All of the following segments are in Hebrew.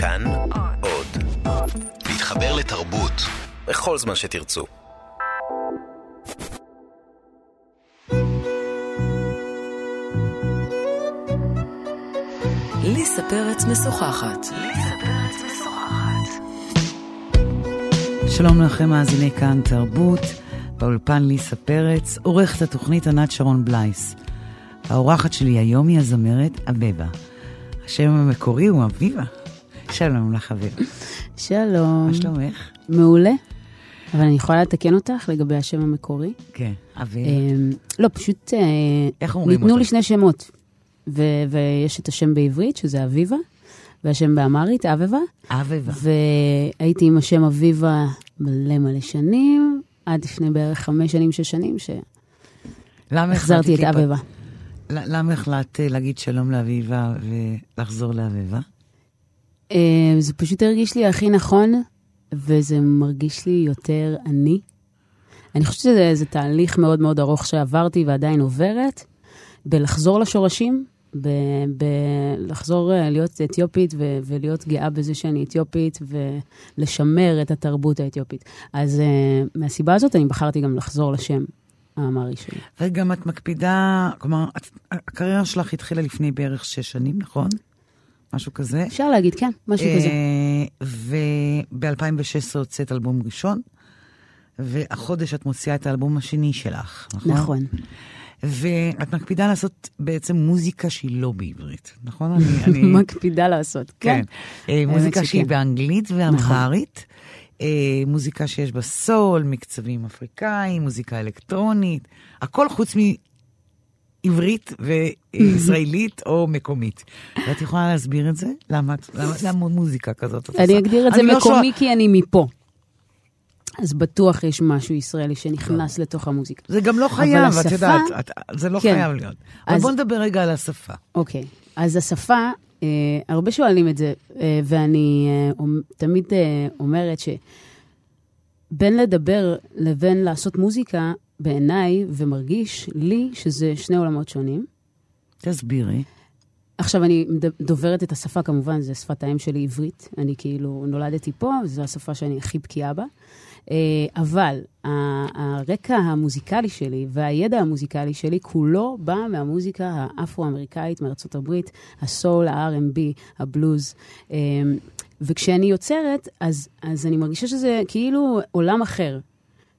כאן עוד. להתחבר לתרבות בכל זמן שתרצו. ליסה פרץ משוחחת. שלום לכם מאזיני כאן תרבות, באולפן ליסה פרץ, עורכת התוכנית ענת שרון בלייס. האורחת שלי היום היא הזמרת אביבה. השם המקורי הוא אביבה. שלום לך אביבה. שלום. מה שלומך? מעולה. אבל אני יכולה לתקן אותך לגבי השם המקורי? כן, אביבה. אמ, לא, פשוט אה, איך אומרים ניתנו אותו? לי שני שמות. ו- ויש את השם בעברית, שזה אביבה, והשם באמרית, אביבה. אביבה. והייתי עם השם אביבה מלא מלא שנים, עד לפני בערך חמש שנים, שש שנים, שהחזרתי את אביבה. למה החלטת להגיד שלום לאביבה ולחזור לאביבה? אה, זה פשוט הרגיש לי הכי נכון, וזה מרגיש לי יותר אני. אני חושבת שזה זה תהליך מאוד מאוד ארוך שעברתי ועדיין עוברת, בלחזור לשורשים, בלחזור להיות אתיופית ו- ולהיות גאה בזה שאני אתיופית, ולשמר את התרבות האתיופית. אז uh, מהסיבה הזאת אני בחרתי גם לחזור לשם האמרי שלי. וגם את מקפידה, כלומר, את- הקריירה שלך התחילה לפני בערך שש שנים, נכון? משהו כזה. אפשר להגיד, כן, משהו כזה. וב-2016 הוצאת אלבום ראשון, והחודש את מוציאה את האלבום השני שלך, נכון? נכון. ואת מקפידה לעשות בעצם מוזיקה שהיא לא בעברית, נכון? אני, אני... מקפידה לעשות, כן. כן. אה, מוזיקה. שהיא באנגלית ואמהרית. אה, מוזיקה שיש בה סול, מקצבים אפריקאים, מוזיקה אלקטרונית, הכל חוץ מעברית וישראלית או מקומית. ואת יכולה להסביר את זה? למה, למה, למה מוזיקה כזאת? אני אגדיר את זה לא מקומי כי אני מפה. אז בטוח יש משהו ישראלי שנכנס לתוך המוזיקה. זה גם לא חייב, את יודעת, זה לא כן. חייב להיות. אבל בוא נדבר רגע על השפה. אוקיי, אז השפה, אה, הרבה שואלים את זה, אה, ואני אה, תמיד אומרת שבין לדבר לבין לעשות מוזיקה, בעיניי, ומרגיש לי שזה שני עולמות שונים. תסבירי. עכשיו, אני דוברת את השפה, כמובן, זו שפת האם שלי עברית. אני כאילו נולדתי פה, וזו השפה שאני הכי בקיאה בה. אה, אבל הרקע המוזיקלי שלי והידע המוזיקלי שלי כולו בא מהמוזיקה האפרו-אמריקאית מארצות הברית, הסול, ה-R&B, הבלוז. אה, וכשאני יוצרת, אז, אז אני מרגישה שזה כאילו עולם אחר,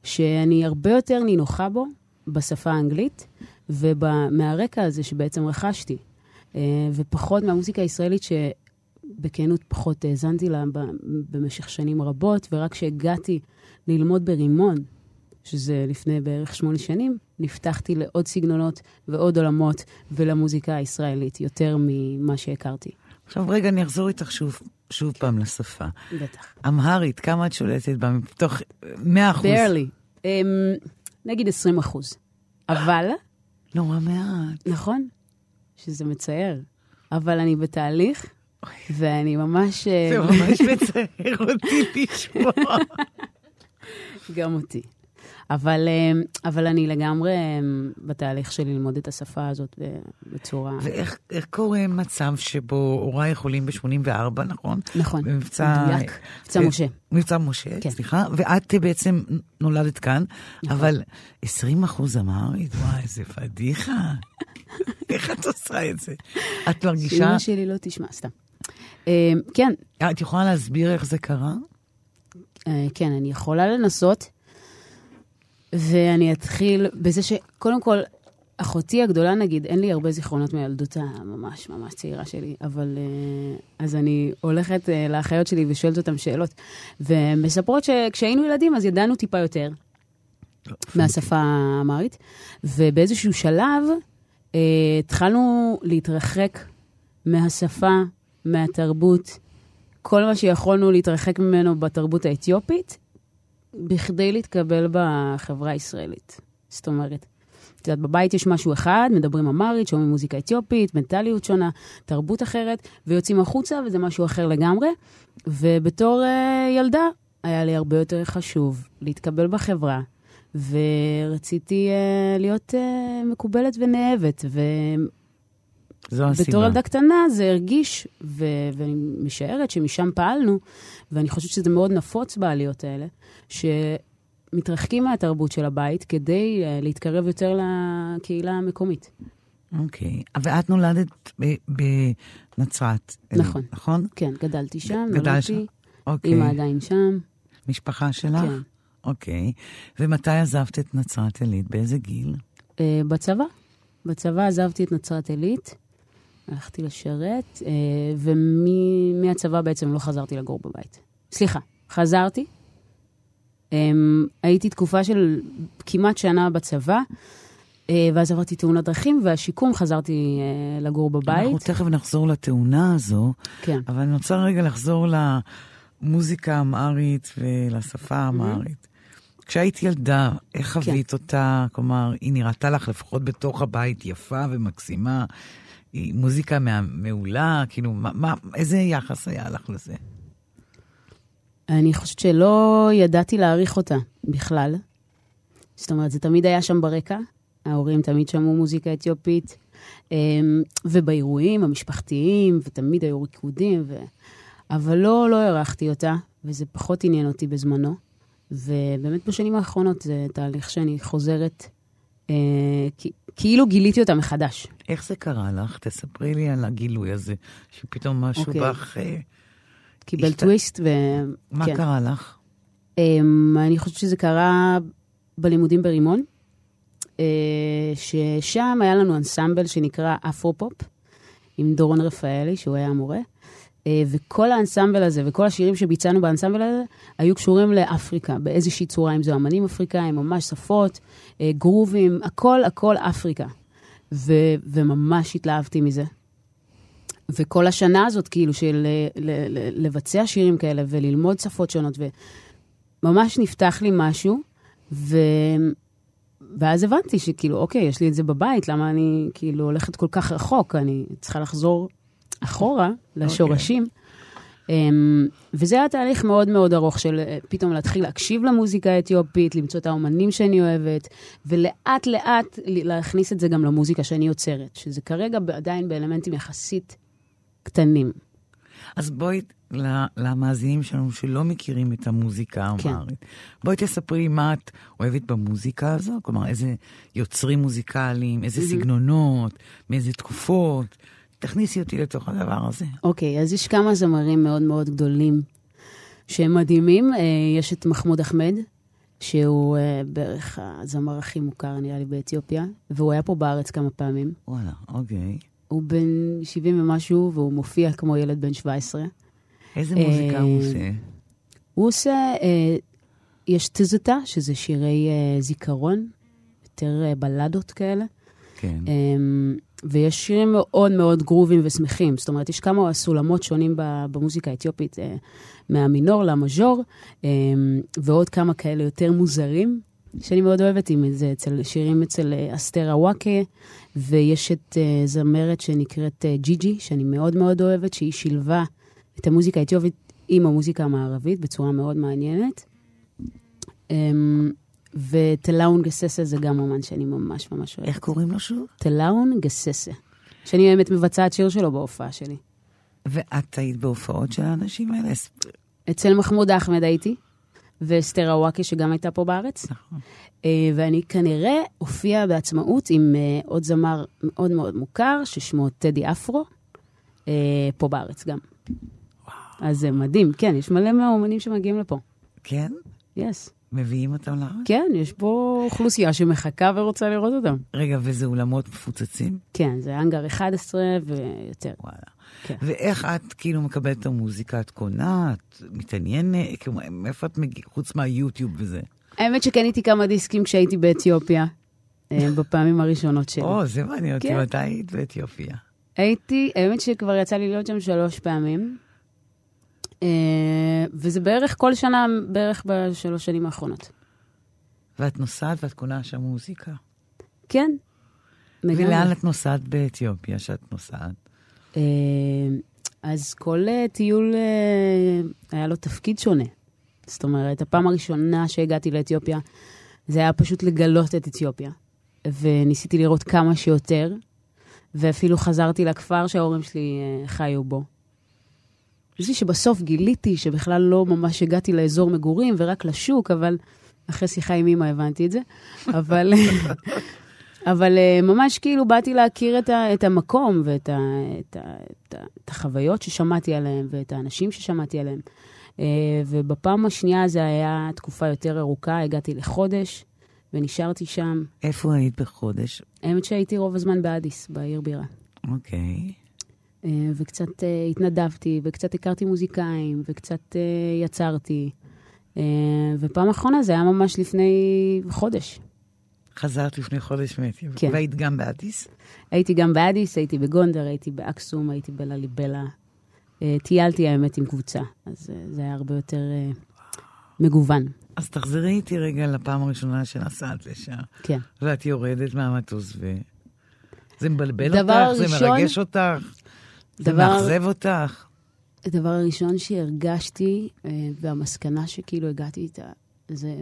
שאני הרבה יותר נינוחה בו בשפה האנגלית, ומהרקע הזה שבעצם רכשתי. אה, ופחות מהמוזיקה הישראלית שבכנות פחות האזנתי לה במשך שנים רבות, ורק כשהגעתי ללמוד ברימון, שזה לפני בערך שמונה שנים, נפתחתי לעוד סגנונות ועוד עולמות ולמוזיקה הישראלית, יותר ממה שהכרתי. עכשיו רגע, אני אחזור איתך שוב, שוב פעם לשפה. בטח. אמהרית, כמה את שולטת בה? מתוך 100 אחוז. barely. Um, נגיד 20 אחוז. אבל, נורא מעט. נכון, שזה מצער, אבל אני בתהליך, ואני ממש... אה, זה ממש מצער אותי לשמוע. גם אותי. אבל, אה, אבל אני לגמרי אה, בתהליך של ללמוד את השפה הזאת ב- בצורה... ואיך איך קורה מצב שבו הוריי יכולים ב-84, נכון? נכון, במבצע... מדויק. מבצע אה, משה. מבצע משה, כן. סליחה. ואת אה, בעצם נולדת כאן, נכון. אבל 20 אחוז אמרית, וואי, איזה פדיחה. איך את עושה את זה? את מרגישה... שאמא שלי לא תשמע, סתם. אה, כן, את יכולה להסביר איך זה קרה? אה, כן, אני יכולה לנסות, ואני אתחיל בזה שקודם כל, אחותי הגדולה, נגיד, אין לי הרבה זיכרונות מהילדות הממש ממש צעירה שלי, אבל אה, אז אני הולכת אה, לאחיות שלי ושואלת אותן שאלות, והן מספרות שכשהיינו ילדים אז ידענו טיפה יותר מהשפה האמרית, ובאיזשהו שלב אה, התחלנו להתרחק מהשפה, מהתרבות, כל מה שיכולנו להתרחק ממנו בתרבות האתיופית, בכדי להתקבל בחברה הישראלית. זאת אומרת, את יודעת, בבית יש משהו אחד, מדברים אמרית, שומעים מוזיקה אתיופית, מנטליות שונה, תרבות אחרת, ויוצאים החוצה וזה משהו אחר לגמרי. ובתור uh, ילדה, היה לי הרבה יותר חשוב להתקבל בחברה, ורציתי uh, להיות uh, מקובלת ונאהבת. זו הסיבה. בתור ילדה קטנה זה הרגיש, ו- ואני משערת שמשם פעלנו, ואני חושבת שזה מאוד נפוץ בעליות האלה, שמתרחקים מהתרבות של הבית כדי uh, להתקרב יותר לקהילה המקומית. אוקיי. ואת נולדת ב- בנצרת. נכון. נכון? כן, גדלתי שם, גדלת נולדתי, שם. אוקיי. אימא עדיין שם. משפחה שלך? כן. אוקיי. ומתי עזבת את נצרת עילית? באיזה גיל? Uh, בצבא. בצבא עזבתי את נצרת עילית, הלכתי לשרת, uh, ומהצבא בעצם לא חזרתי לגור בבית. סליחה, חזרתי. Um, הייתי תקופה של כמעט שנה בצבא, uh, ואז עברתי תאונת דרכים, והשיקום חזרתי uh, לגור בבית. אנחנו תכף נחזור לתאונה הזו, כן. אבל אני רוצה רגע לחזור למוזיקה האמהרית ולשפה האמהרית. כשהיית ילדה, איך כן. חווית אותה? כלומר, היא נראתה לך לפחות בתוך הבית יפה ומקסימה. היא מוזיקה מעולה, כאילו, מה, מה, איזה יחס היה לך לזה? אני חושבת שלא ידעתי להעריך אותה בכלל. זאת אומרת, זה תמיד היה שם ברקע. ההורים תמיד שמעו מוזיקה אתיופית, אמ, ובאירועים המשפחתיים, ותמיד היו ריקודים, ו... אבל לא, לא הערכתי אותה, וזה פחות עניין אותי בזמנו. ובאמת בשנים האחרונות זה תהליך שאני חוזרת, כאילו גיליתי אותה מחדש. איך זה קרה לך? תספרי לי על הגילוי הזה, שפתאום משהו אוקיי. בך... אה, קיבל השת- טוויסט, ו... מה כן. קרה לך? Um, אני חושבת שזה קרה בלימודים ברימון, uh, ששם היה לנו אנסמבל שנקרא אפרו-פופ, עם דורון רפאלי, שהוא היה המורה, וכל האנסמבל הזה וכל השירים שביצענו באנסמבל הזה היו קשורים לאפריקה, באיזושהי צורה, אם זה אמנים אפריקאים, ממש שפות, uh, גרובים, הכל הכל אפריקה. ו- וממש התלהבתי מזה. וכל השנה הזאת, כאילו, של ל- ל- ל- לבצע שירים כאלה וללמוד שפות שונות, וממש נפתח לי משהו, ו... ואז הבנתי שכאילו, אוקיי, יש לי את זה בבית, למה אני כאילו הולכת כל כך רחוק? אני צריכה לחזור אחורה, לשורשים. Um, וזה היה תהליך מאוד מאוד ארוך של אה, פתאום להתחיל להקשיב למוזיקה האתיופית, למצוא את האומנים שאני אוהבת, ולאט לאט להכניס את זה גם למוזיקה שאני יוצרת, שזה כרגע עדיין באלמנטים יחסית קטנים. אז בואי, למאזינים שלנו שלא מכירים את המוזיקה כן. האמהרית, בואי תספרי מה את אוהבת במוזיקה הזו, כלומר, איזה יוצרים מוזיקליים, איזה סגנונות, מאיזה תקופות. תכניסי אותי לתוך הדבר הזה. אוקיי, אז יש כמה זמרים מאוד מאוד גדולים שהם מדהימים. אה, יש את מחמוד אחמד, שהוא אה, בערך הזמר הכי מוכר, נראה לי, באתיופיה, והוא היה פה בארץ כמה פעמים. וואלה, אוקיי. הוא בן 70 ומשהו, והוא מופיע כמו ילד בן 17. איזה אה, מוזיקה הוא עושה? הוא עושה, יש תזותה, שזה שירי זיכרון, יותר בלדות כאלה. כן. אמ, ויש שירים מאוד מאוד גרובים ושמחים. זאת אומרת, יש כמה סולמות שונים במוזיקה האתיופית, אה, מהמינור למז'ור, אמ, ועוד כמה כאלה יותר מוזרים, שאני מאוד אוהבת, עם זה אצל, שירים אצל אה, אסתר אוואקה, ויש את אה, זמרת שנקראת ג'יג'י, שאני מאוד מאוד אוהבת, שהיא שילבה את המוזיקה האתיופית עם המוזיקה המערבית בצורה מאוד מעניינת. וטלאון גססה זה גם אומן שאני ממש ממש אוהבת. איך קוראים לו שוב? טלאון גססה. שאני באמת מבצעת שיר שלו בהופעה שלי. ואת היית בהופעות של האנשים האלה? אצל מחמוד אחמד הייתי, ואסתר אוואקי שגם הייתה פה בארץ. נכון. אה, ואני כנראה אופיע בעצמאות עם אה, עוד זמר מאוד מאוד מוכר, ששמו טדי אפרו, אה, פה בארץ גם. אז זה מדהים, כן, יש מלא מהאומנים שמגיעים לפה. כן? יס. מביאים אותם לארץ? כן, יש פה אוכלוסייה שמחכה ורוצה לראות אותם. רגע, וזה אולמות מפוצצים? כן, זה אנגר 11 ויותר. וואלה. כן. ואיך את כאילו מקבלת את המוזיקה? את קונה? את מתעניינת? כאילו, מאיפה את מגיעה? חוץ מהיוטיוב וזה. האמת שקניתי כמה דיסקים כשהייתי באתיופיה, אה, בפעמים הראשונות שלי. או, זה מעניין אותי, כן. מתי היית באתיופיה? הייתי, האמת שכבר יצא לי להיות שם שלוש פעמים, וזה בערך כל שנה, בערך בשלוש שנים האחרונות. ואת נוסעת ואת קונה שם מוזיקה. כן. ולאן את נוסעת באתיופיה שאת נוסעת? אה, אז כל אה, טיול אה, היה לו תפקיד שונה. זאת אומרת, הפעם הראשונה שהגעתי לאתיופיה, זה היה פשוט לגלות את אתיופיה. וניסיתי לראות כמה שיותר. ואפילו חזרתי לכפר שההורים שלי אה, חיו בו. זה שבסוף גיליתי שבכלל לא ממש הגעתי לאזור מגורים ורק לשוק, אבל אחרי שיחה עם אמא הבנתי את זה. אבל, אבל אה, ממש כאילו באתי להכיר את, ה, את המקום ואת ה, את ה, את ה, את החוויות ששמעתי עליהם ואת האנשים ששמעתי עליהם. אה, ובפעם השנייה זה היה תקופה יותר ארוכה, הגעתי לחודש ונשארתי שם. איפה היית בחודש? האמת שהייתי רוב הזמן באדיס, בעיר בירה. אוקיי. אה, וקצת אה, התנדבתי, וקצת הכרתי מוזיקאים, וקצת אה, יצרתי. ופעם אחרונה זה היה ממש לפני חודש. חזרת לפני חודש מאתיופיה. כן. והיית גם באדיס? הייתי גם באדיס, הייתי בגונדר, הייתי באקסום, הייתי בלליבלה. טיילתי, האמת, עם קבוצה, אז זה היה הרבה יותר מגוון. אז תחזרי איתי רגע לפעם הראשונה שנסעת לשם. כן. ואת יורדת מהמטוס ו... זה מבלבל אותך? ראשון, זה מרגש אותך? זה מאכזב אותך? הדבר הראשון שהרגשתי, אה, והמסקנה שכאילו הגעתי איתה, זה,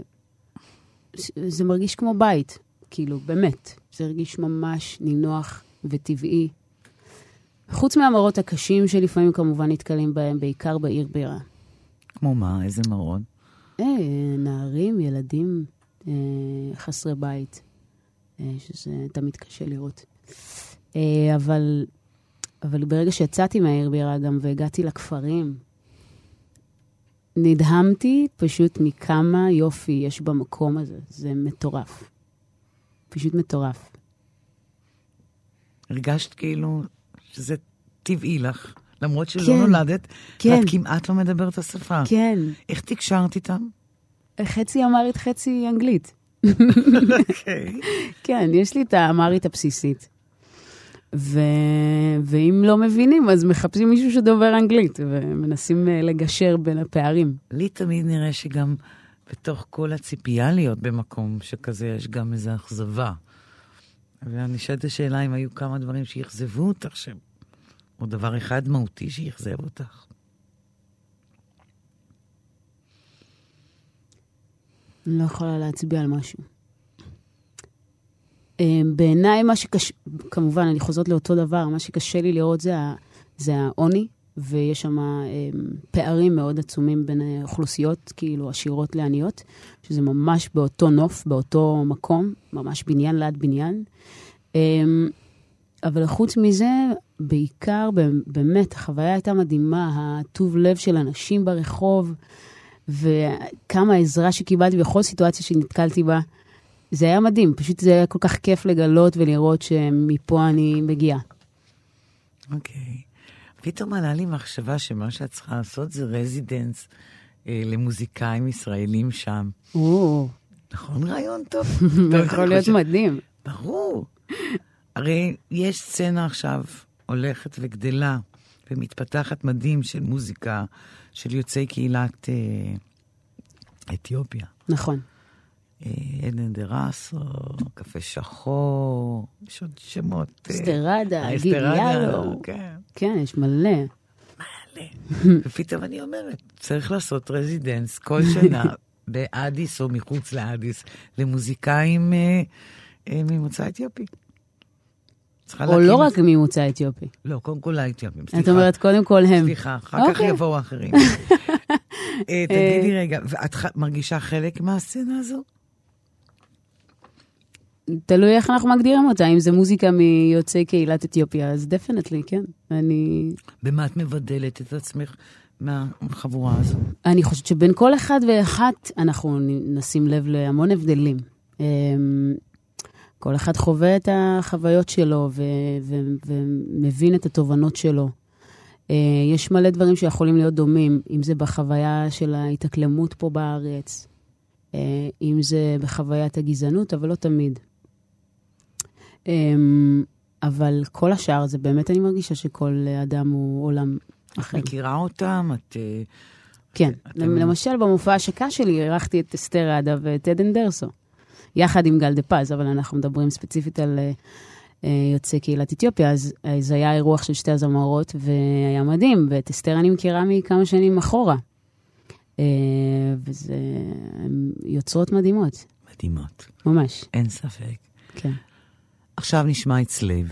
זה מרגיש כמו בית, כאילו, באמת. זה הרגיש ממש נינוח וטבעי. חוץ מהמראות הקשים שלפעמים כמובן נתקלים בהם, בעיקר בעיר בירה. כמו מה? איזה מראות? אה, נערים, ילדים אה, חסרי בית, אה, שזה תמיד קשה לראות. אה, אבל אבל ברגע שיצאתי מהעיר בירה גם והגעתי לכפרים, נדהמתי פשוט מכמה יופי יש במקום הזה. זה מטורף. פשוט מטורף. הרגשת כאילו שזה טבעי לך, למרות שלא כן, נולדת, כן. ואת כמעט לא מדברת את השפה. כן. איך תקשרת איתם? חצי אמרית, חצי אנגלית. אוקיי. okay. כן, יש לי את האמרית הבסיסית. ו... ואם לא מבינים, אז מחפשים מישהו שדובר אנגלית, ומנסים אה, לגשר בין הפערים. לי תמיד נראה שגם בתוך כל הציפייה להיות במקום שכזה, יש גם איזו אכזבה. ואני שואלת את השאלה אם היו כמה דברים שאכזבו אותך, ש... או דבר אחד מהותי שאכזב אותך. אני לא יכולה להצביע על משהו. אמ, בעיניי מה שקשה, כמובן, אני חוזרת לאותו דבר, מה שקשה לי לראות זה, זה העוני, ויש שם אמ, פערים מאוד עצומים בין אוכלוסיות, כאילו עשירות לעניות, שזה ממש באותו נוף, באותו מקום, ממש בניין ליד בניין. אמ, אבל חוץ מזה, בעיקר, באמת, החוויה הייתה מדהימה, הטוב לב של אנשים ברחוב, וכמה עזרה שקיבלתי בכל סיטואציה שנתקלתי בה. זה היה מדהים, פשוט זה היה כל כך כיף לגלות ולראות שמפה אני מגיעה. אוקיי. Okay. פתאום עלה לי מחשבה שמה שאת צריכה לעשות זה רזידנס אה, למוזיקאים ישראלים שם. או. נכון, רעיון טוב. זה יכול להיות. מדהים. ברור. הרי יש סצנה עכשיו הולכת וגדלה ומתפתחת מדהים של מוזיקה של יוצאי קהילת אה, אתיופיה. נכון. עדן דה רסו, קפה שחור, יש עוד שמות. אה, אסטרדה, גיליאלו. כן. כן, יש מלא. מלא. ופתאום אני אומרת, צריך לעשות רזידנס כל שנה באדיס או מחוץ לאדיס למוזיקאים אה, אה, ממוצא אתיופי. או לא רק ממוצא אתיופי. לא, קודם כל האתיופים, סליחה. את אומרת, קודם כל הם. סליחה, אחר כך אוקיי. יבואו אחרים. תגידי רגע, ואת מרגישה חלק מהסצנה הזו? תלוי איך אנחנו מגדירים אותה, אם זה מוזיקה מיוצאי קהילת אתיופיה, אז דפנטלי, כן. אני... במה את מבדלת את עצמך מהחבורה הזו? אני חושבת שבין כל אחד ואחת אנחנו נשים לב להמון הבדלים. אמ, כל אחד חווה את החוויות שלו ו- ו- ומבין את התובנות שלו. אה, יש מלא דברים שיכולים להיות דומים, אם זה בחוויה של ההתאקלמות פה בארץ, אה, אם זה בחוויית הגזענות, אבל לא תמיד. אמ, אבל כל השאר, זה באמת, אני מרגישה שכל אדם הוא עולם אחר. את מכירה אותם? את... אה, כן. אתם... למשל, במופע ההשקה שלי אירחתי את אסתר עדה ואת עדן דרסו, יחד עם גל דה פז, אבל אנחנו מדברים ספציפית על uh, יוצאי קהילת אתיופיה, אז, זה היה אירוח של שתי הזמרות, והיה מדהים, ואת אסתר אני מכירה מכמה שנים אחורה. אה, וזה יוצרות מדהימות. מדהימות. ממש. אין ספק. כן. עכשיו נשמע את סלייב.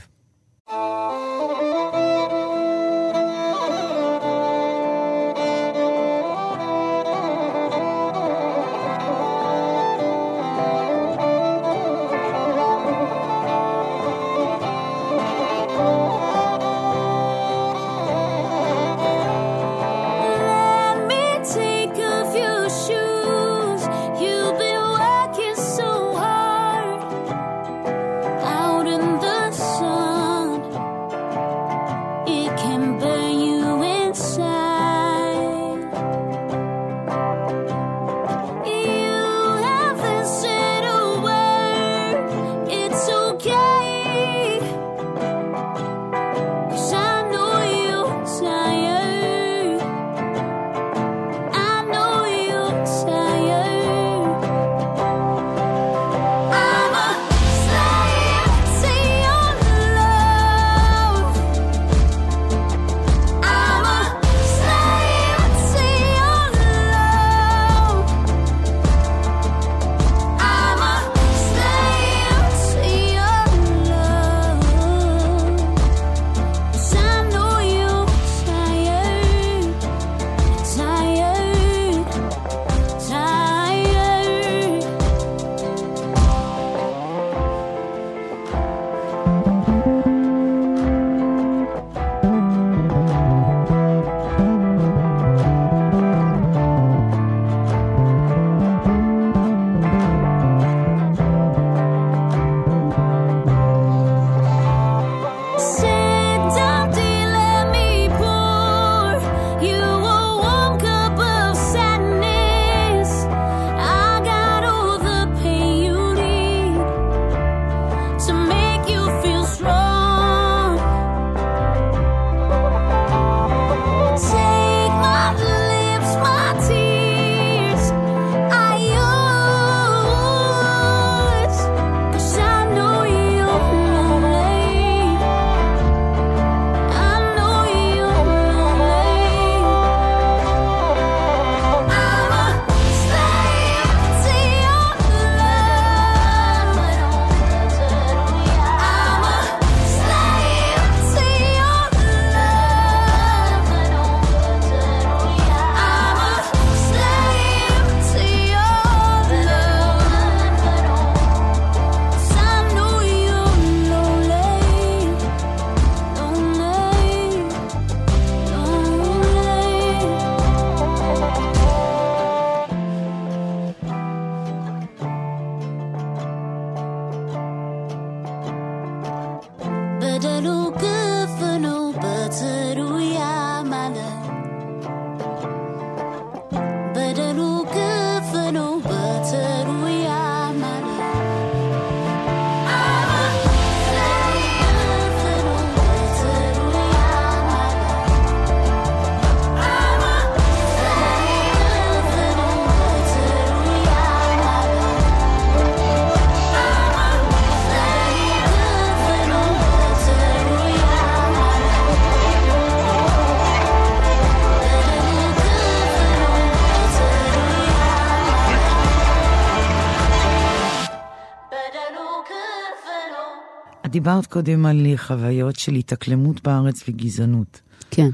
דיברת קודם על חוויות של התאקלמות בארץ וגזענות. כן.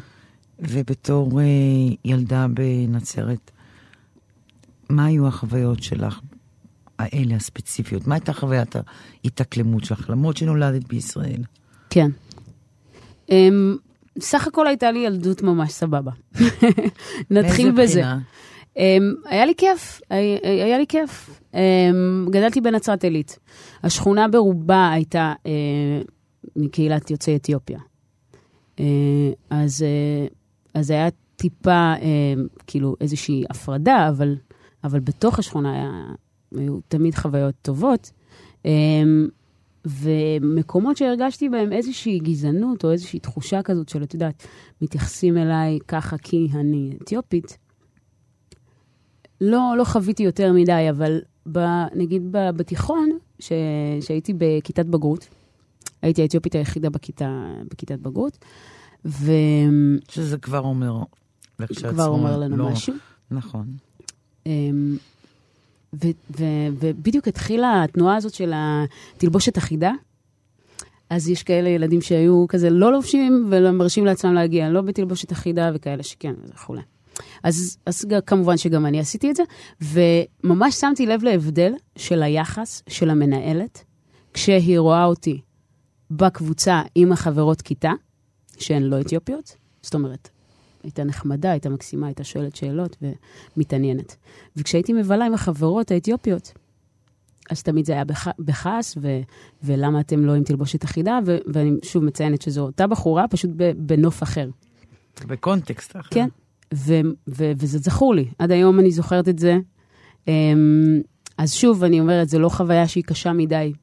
ובתור uh, ילדה בנצרת, מה היו החוויות שלך, האלה הספציפיות? מה הייתה חוויית ההתאקלמות שלך, למרות שנולדת בישראל? כן. Um, סך הכל הייתה לי ילדות ממש סבבה. נתחיל בזה. בחינה? Um, היה לי כיף, היה, לי כיף. Um, גדלתי בנצרת עילית. השכונה ברובה הייתה uh, מקהילת יוצאי אתיופיה. Uh, אז, uh, אז היה טיפה, כאילו, איזושהי הפרדה, אבל, אבל בתוך השכונה היה, היו תמיד חוויות טובות. Um, ומקומות שהרגשתי בהם איזושהי גזענות או איזושהי תחושה כזאת של, את יודעת, מתייחסים אליי ככה כי אני אתיופית, לא, לא חוויתי יותר מדי, אבל ב, נגיד ב, בתיכון, ש, שהייתי בכיתת בגרות, הייתי האתיופית היחידה בכיתה, בכיתת בגרות, ו... שזה כבר אומר לכשעצמו. כבר אומר לנו לא, משהו. נכון. אמ, ו- ו- ובדיוק התחילה התנועה הזאת של התלבושת אחידה. אז יש כאלה ילדים שהיו כזה לא לובשים ולא מרשים לעצמם להגיע, לא בתלבושת אחידה וכאלה שכן וכולי. אז, אז כמובן שגם אני עשיתי את זה, וממש שמתי לב להבדל של היחס של המנהלת כשהיא רואה אותי בקבוצה עם החברות כיתה, שהן לא אתיופיות, זאת אומרת, הייתה נחמדה, הייתה מקסימה, הייתה שואלת שאלות ומתעניינת. וכשהייתי מבלה עם החברות האתיופיות, אז תמיד זה היה בח... בכעס, ו... ולמה אתם לא עם תלבושת אחידה, ו... ואני שוב מציינת שזו אותה בחורה, פשוט. בנוף אחר. בקונטקסט אחר. כן, ו... ו... וזה זכור לי, עד היום אני זוכרת את זה. אמ, אז שוב, אני אומרת, זו לא חוויה שהיא קשה מדי.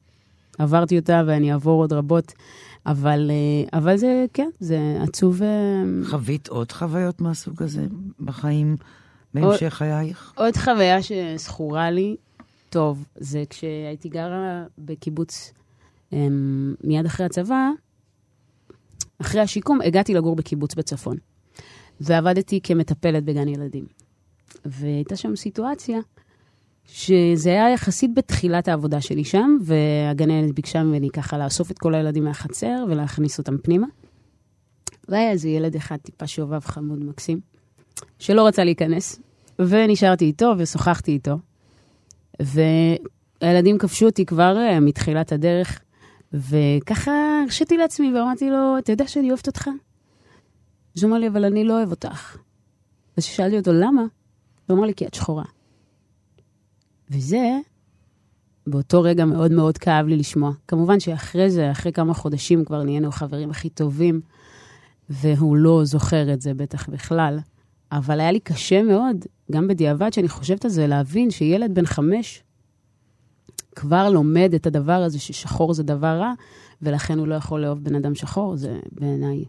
עברתי אותה ואני אעבור עוד רבות, אבל, אה, אבל זה, כן, זה עצוב. אה, חווית עוד חוויות מהסוג הזה בחיים, בהמשך חייך? עוד חוויה שזכורה לי, טוב, זה כשהייתי גרה בקיבוץ אמ, מיד אחרי הצבא, אחרי השיקום, הגעתי לגור בקיבוץ בצפון. ועבדתי כמטפלת בגן ילדים. והייתה שם סיטואציה שזה היה יחסית בתחילת העבודה שלי שם, והגננת ביקשה ממני ככה לאסוף את כל הילדים מהחצר ולהכניס אותם פנימה. והיה איזה ילד אחד טיפה שובב חמוד מקסים, שלא רצה להיכנס, ונשארתי איתו ושוחחתי איתו. והילדים כבשו אותי כבר uh, מתחילת הדרך, וככה הרשיתי לעצמי ואמרתי לו, אתה יודע שאני אוהבת אותך? אז הוא אמר לי, אבל אני לא אוהב אותך. אז שאלתי אותו, למה? הוא אמר לי, כי את שחורה. וזה, באותו רגע מאוד מאוד כאב לי לשמוע. כמובן שאחרי זה, אחרי כמה חודשים כבר נהיינו החברים הכי טובים, והוא לא זוכר את זה בטח בכלל. אבל היה לי קשה מאוד, גם בדיעבד, שאני חושבת על זה, להבין שילד בן חמש כבר לומד את הדבר הזה ששחור זה דבר רע, ולכן הוא לא יכול לאהוב בן אדם שחור, זה בעיניי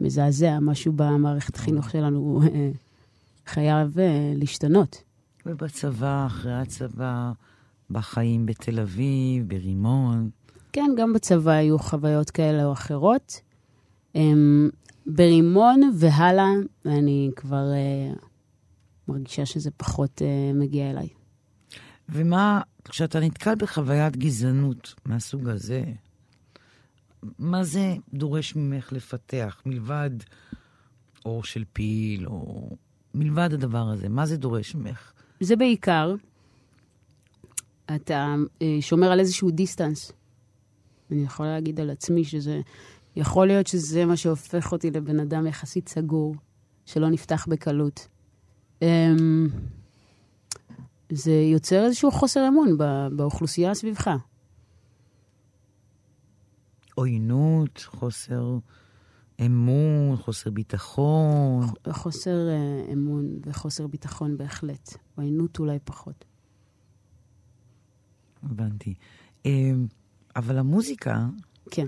מזעזע, משהו במערכת החינוך שלנו אה, חייב אה, להשתנות. ובצבא, אחרי הצבא, בחיים בתל אביב, ברימון. כן, גם בצבא היו חוויות כאלה או אחרות. אמ, ברימון והלאה, אני כבר uh, מרגישה שזה פחות uh, מגיע אליי. ומה, כשאתה נתקל בחוויית גזענות מהסוג הזה, מה זה דורש ממך לפתח, מלבד אור של פיל, או מלבד הדבר הזה? מה זה דורש ממך? זה בעיקר, אתה uh, שומר על איזשהו דיסטנס. אני יכולה להגיד על עצמי שזה, יכול להיות שזה מה שהופך אותי לבן אדם יחסית סגור, שלא נפתח בקלות. Um, זה יוצר איזשהו חוסר אמון באוכלוסייה סביבך. עוינות, חוסר אמון, חוסר ביטחון. חוסר uh, אמון וחוסר ביטחון בהחלט. עוינות אולי פחות. הבנתי. Um, אבל המוזיקה... כן.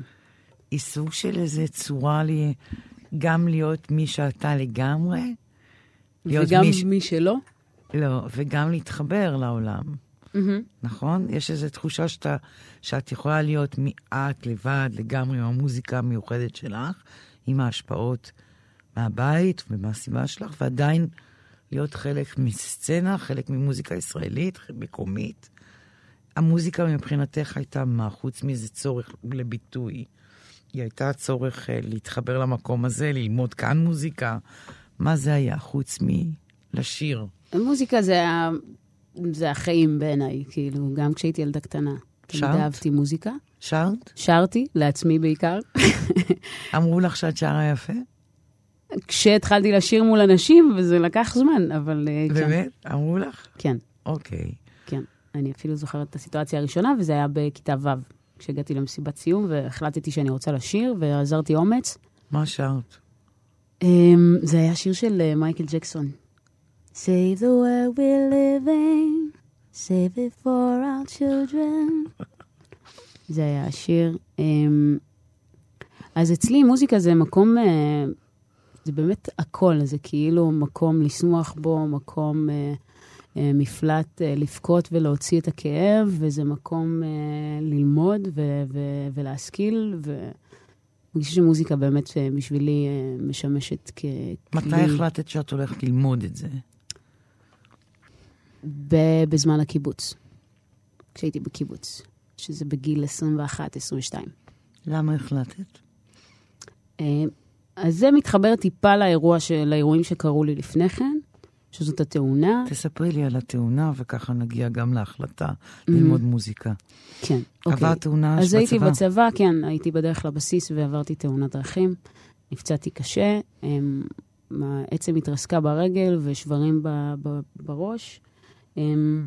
היא סוג של איזה צורה לי, גם להיות מי שאתה לגמרי. וגם מי, ש... מי שלא? לא, וגם להתחבר לעולם. Mm-hmm. נכון? יש איזו תחושה שאתה, שאת יכולה להיות את לבד לגמרי עם המוזיקה המיוחדת שלך, עם ההשפעות מהבית ומהסביבה שלך, ועדיין להיות חלק מסצנה, חלק ממוזיקה ישראלית, מקומית. המוזיקה מבחינתך הייתה מה? חוץ מזה צורך לביטוי. היא הייתה צורך אה, להתחבר למקום הזה, ללמוד כאן מוזיקה. מה זה היה חוץ מלשיר? מוזיקה זה, ה... זה החיים בעיניי, כאילו, גם כשהייתי ילדה קטנה. שרת? תמיד אהבתי מוזיקה. שרת? שרתי, לעצמי בעיקר. אמרו לך שאת שרה יפה? כשהתחלתי לשיר מול אנשים, וזה לקח זמן, אבל אה, כן. באמת? אמרו לך? כן, אוקיי. כן. אני אפילו זוכרת את הסיטואציה הראשונה, וזה היה בכיתה ו', כשהגעתי למסיבת סיום, והחלטתי שאני רוצה לשיר, ועזרתי אומץ. מה שרת? אמ, זה היה שיר של אה, מייקל ג'קסון. Save the world we're living, save it for our children. זה היה השיר. אמ, אז אצלי מוזיקה זה מקום, אה, זה באמת הכל, זה כאילו מקום לשמוח בו, מקום אה, אה, מפלט לבכות ולהוציא את הכאב, וזה מקום ללמוד ו- ו- ולהשכיל, ואני חושבת שמוזיקה באמת בשבילי משמשת ככלי... מתי החלטת שאת הולכת ללמוד את זה? בזמן הקיבוץ, כשהייתי בקיבוץ, שזה בגיל 21-22. למה החלטת? אה, אז זה מתחבר טיפה לאירוע, של, לאירועים שקרו לי לפני כן, שזאת התאונה. תספרי לי על התאונה, וככה נגיע גם להחלטה ללמוד מוזיקה. כן, אוקיי. עברת תאונה אז הייתי בצבא? בצבא, כן, הייתי בדרך לבסיס ועברתי תאונת דרכים. נפצעתי קשה, אמ, העצם התרסקה ברגל ושברים ב- ב- בראש. אמ,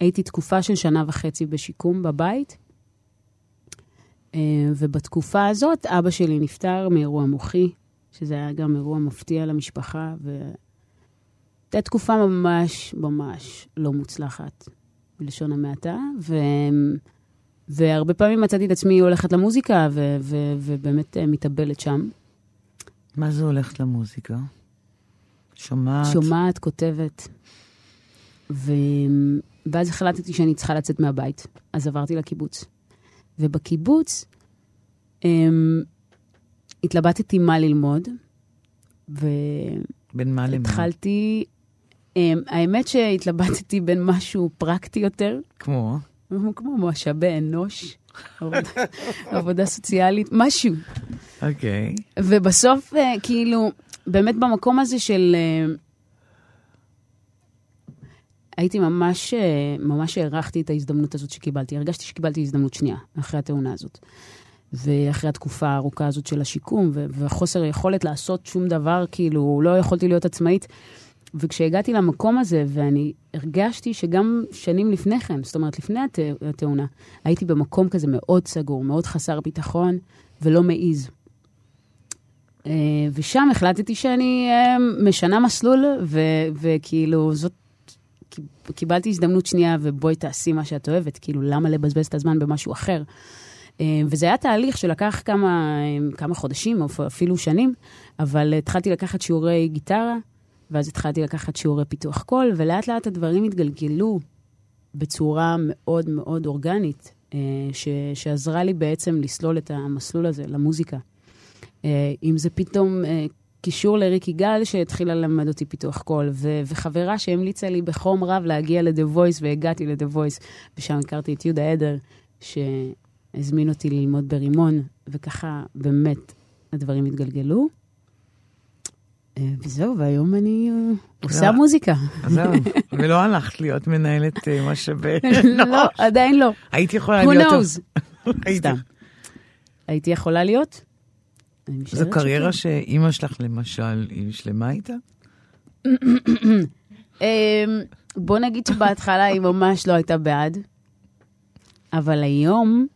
הייתי תקופה של שנה וחצי בשיקום בבית, אה, ובתקופה הזאת אבא שלי נפטר מאירוע מוחי, שזה היה גם אירוע מפתיע למשפחה, והייתה תקופה ממש ממש לא מוצלחת, בלשון המעטה, ו... והרבה פעמים מצאתי את עצמי הולכת למוזיקה, ו- ו- ובאמת אה, מתאבלת שם. מה זה הולכת למוזיקה? שומעת? שומעת, כותבת. ו... ואז החלטתי שאני צריכה לצאת מהבית, אז עברתי לקיבוץ. ובקיבוץ um, התלבטתי מה ללמוד, בין מה למה? והתחלתי... Um, האמת שהתלבטתי בין משהו פרקטי יותר, כמו? כמו משאבי אנוש, עבודה, עבודה סוציאלית, משהו. אוקיי. ובסוף, אה, כאילו, באמת במקום הזה של... הייתי ממש, אה, ממש הערכתי את ההזדמנות הזאת שקיבלתי. הרגשתי שקיבלתי הזדמנות שנייה אחרי התאונה הזאת. ואחרי התקופה הארוכה הזאת של השיקום, וחוסר היכולת לעשות שום דבר, כאילו, לא יכולתי להיות עצמאית. וכשהגעתי למקום הזה, ואני הרגשתי שגם שנים לפני כן, זאת אומרת, לפני הת... התאונה, הייתי במקום כזה מאוד סגור, מאוד חסר ביטחון, ולא מעיז. אה, ושם החלטתי שאני אה, משנה מסלול, ו- וכאילו, זאת... קיבלתי הזדמנות שנייה, ובואי תעשי מה שאת אוהבת, כאילו, למה לבזבז את הזמן במשהו אחר? אה, וזה היה תהליך שלקח כמה, אה, כמה חודשים, או אפילו שנים, אבל התחלתי לקחת שיעורי גיטרה, ואז התחלתי לקחת שיעורי פיתוח קול, ולאט לאט הדברים התגלגלו בצורה מאוד מאוד אורגנית, אה, ש, שעזרה לי בעצם לסלול את המסלול הזה למוזיקה. אם זה פתאום קישור לריק יגאל, שהתחילה ללמד אותי פיתוח קול, ו- וחברה שהמליצה לי בחום רב להגיע ל-The Voice, והגעתי ל-The Voice, ושם הכרתי את יהודה עדר, שהזמין אותי ללמוד ברימון, וככה באמת הדברים התגלגלו. אה, וזהו, והיום אני אה, עושה לא. מוזיקה. זהו, ולא הלכת להיות מנהלת אה, משאבי לא, עדיין לא. היית יכולה Who להיות... knows? היית- סתם. הייתי יכולה להיות? זו קריירה. שאימא שלך, למשל, היא שלמה איתה? אמ, בוא נגיד שבהתחלה היא ממש לא הייתה בעד, אבל היום,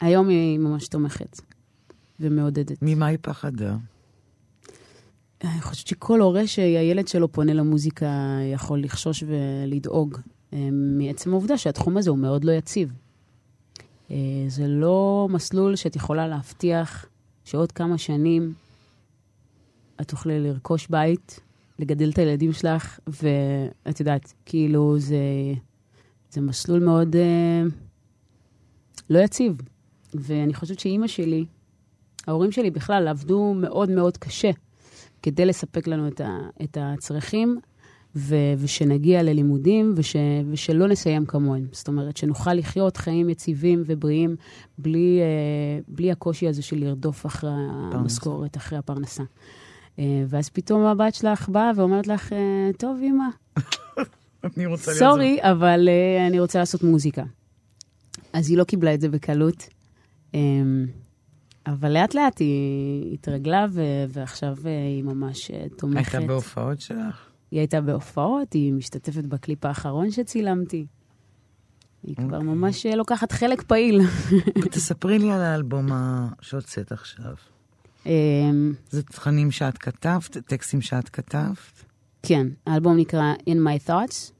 היום היא ממש תומכת ומעודדת. ממה היא פחדה? אני חושבת שכל הורה שהילד שלו פונה למוזיקה יכול לחשוש ולדאוג אה, מעצם העובדה שהתחום הזה הוא מאוד לא יציב. אה, זה לא מסלול שאת יכולה להבטיח שעוד כמה שנים את תוכלי לרכוש בית, לגדל את הילדים שלך, ואת יודעת, כאילו זה, זה מסלול מאוד אה, לא יציב. ואני חושבת שאימא שלי, ההורים שלי בכלל עבדו מאוד מאוד קשה כדי לספק לנו את, ה, את הצרכים, ו- ושנגיע ללימודים וש- ושלא נסיים כמוהם. זאת אומרת, שנוכל לחיות חיים יציבים ובריאים בלי, אה, בלי הקושי הזה של לרדוף אחרי המשכורת, אחרי הפרנסה. אה, ואז פתאום הבת שלך באה ואומרת לך, אה, טוב, אמא, אני רוצה להיות סורי, אבל אה, אני רוצה לעשות מוזיקה. אז היא לא קיבלה את זה בקלות. אמ, אבל לאט לאט היא התרגלה, ו- ועכשיו אה, היא ממש אה, תומכת. הייתה בהופעות שלך? היא הייתה בהופעות, היא משתתפת בקליפ האחרון שצילמתי. היא כבר אוקיי. ממש אה, לוקחת חלק פעיל. תספרי לי על האלבום שהוצאת עכשיו. אמ, זה תכנים שאת כתבת, טקסטים שאת כתבת? כן, האלבום נקרא In My Thoughts,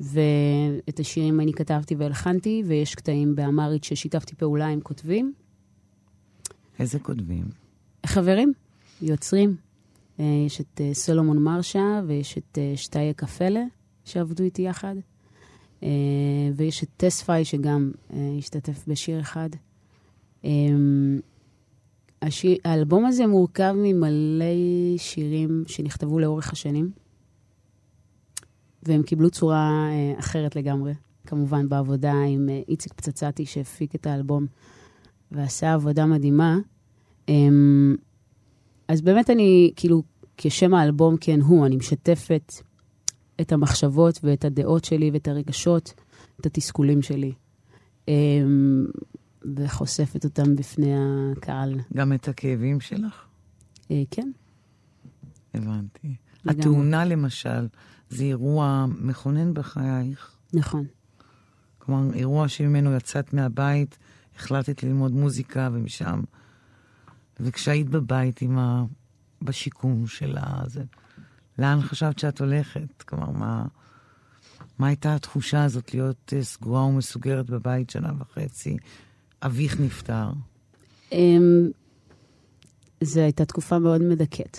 ואת השירים אני כתבתי והלחנתי, ויש קטעים באמרית ששיתפתי פעולה עם כותבים. איזה כותבים? חברים, יוצרים. אה, יש את אה, סולומון מרשה ויש את אה, שטיה קפלה, שעבדו איתי יחד. ויש את טספאי, שגם השתתף בשיר אחד. אה, השיר, האלבום הזה מורכב ממלא שירים שנכתבו לאורך השנים, והם קיבלו צורה אחרת לגמרי. כמובן, בעבודה עם איציק פצצתי, שהפיק את האלבום ועשה עבודה מדהימה. אמ, אז באמת אני, כאילו, כשם האלבום כן הוא, אני משתפת את המחשבות ואת הדעות שלי ואת הרגשות, את התסכולים שלי, אמ, וחושפת אותם בפני הקהל. גם את הכאבים שלך? אה, כן, הבנתי. לגמרי. התאונה למשל, זה אירוע מכונן בחייך. נכון. כלומר, אירוע שממנו יצאת מהבית, החלטת ללמוד מוזיקה, ומשם... וכשהיית בבית עם. בשיקום של הזה, לאן חשבת שאת הולכת? כלומר, מה... מה הייתה התחושה הזאת להיות אה, סגורה ומסוגרת בבית שנה וחצי? אביך נפטר. אמ, זו הייתה תקופה מאוד מדכאת.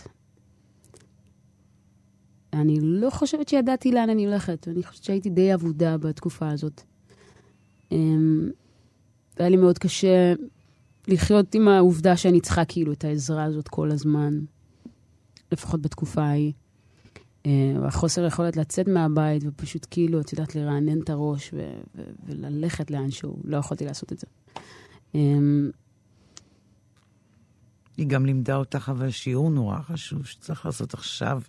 אני לא חושבת שידעתי לאן אני הולכת, אני חושבת שהייתי די אבודה בתקופה הזאת. אמ, והיה לי מאוד קשה לחיות עם העובדה שאני צריכה כאילו את העזרה הזאת כל הזמן, לפחות בתקופה ההיא. אה, והחוסר יכולת לצאת מהבית ופשוט כאילו, את יודעת, לרענן את הראש ו- ו- וללכת לאנשהו, לא יכולתי לעשות את זה. אמ, היא גם לימדה אותך, אבל שיעור נורא חשוב, שצריך לעשות עכשיו,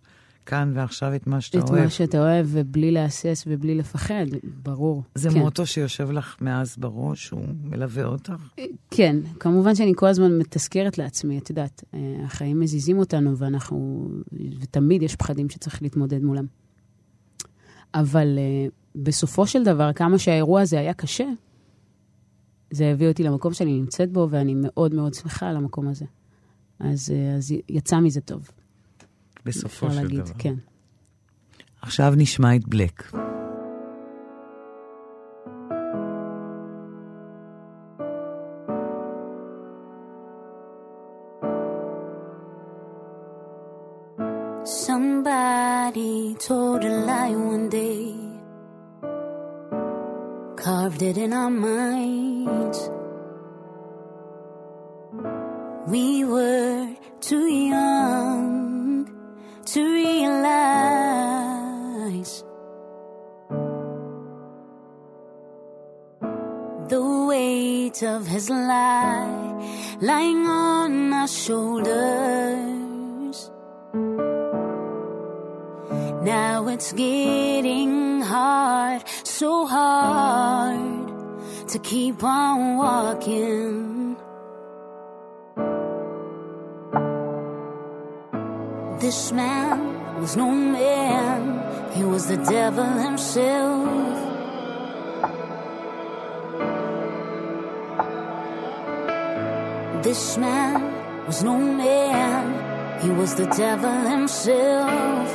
כאן ועכשיו את מה שאתה את אוהב. מה שאתה אוהב, ובלי להסס ובלי לפחד, ברור. זה כן. מוטו שיושב לך מאז בראש, הוא מלווה אותך? כן, כמובן שאני כל הזמן מתזכרת לעצמי, את יודעת, אה, החיים מזיזים אותנו ואנחנו, ותמיד יש פחדים שצריך להתמודד מולם. אבל אה, בסופו של דבר, כמה שהאירוע הזה היה קשה, זה הביא אותי למקום שאני נמצאת בו, ואני מאוד מאוד שמחה על המקום הזה. אז, אה, אז יצא מזה טוב. בסופו של להגיד, דבר. כן. עכשיו נשמע את בלק. Somebody told a lie one day, carved it in our minds. We were too young to realize the weight of his lie lying on our shoulders. Now it's getting hard, so hard to keep on walking. This man was no man, he was the devil himself. This man was no man, he was the devil himself.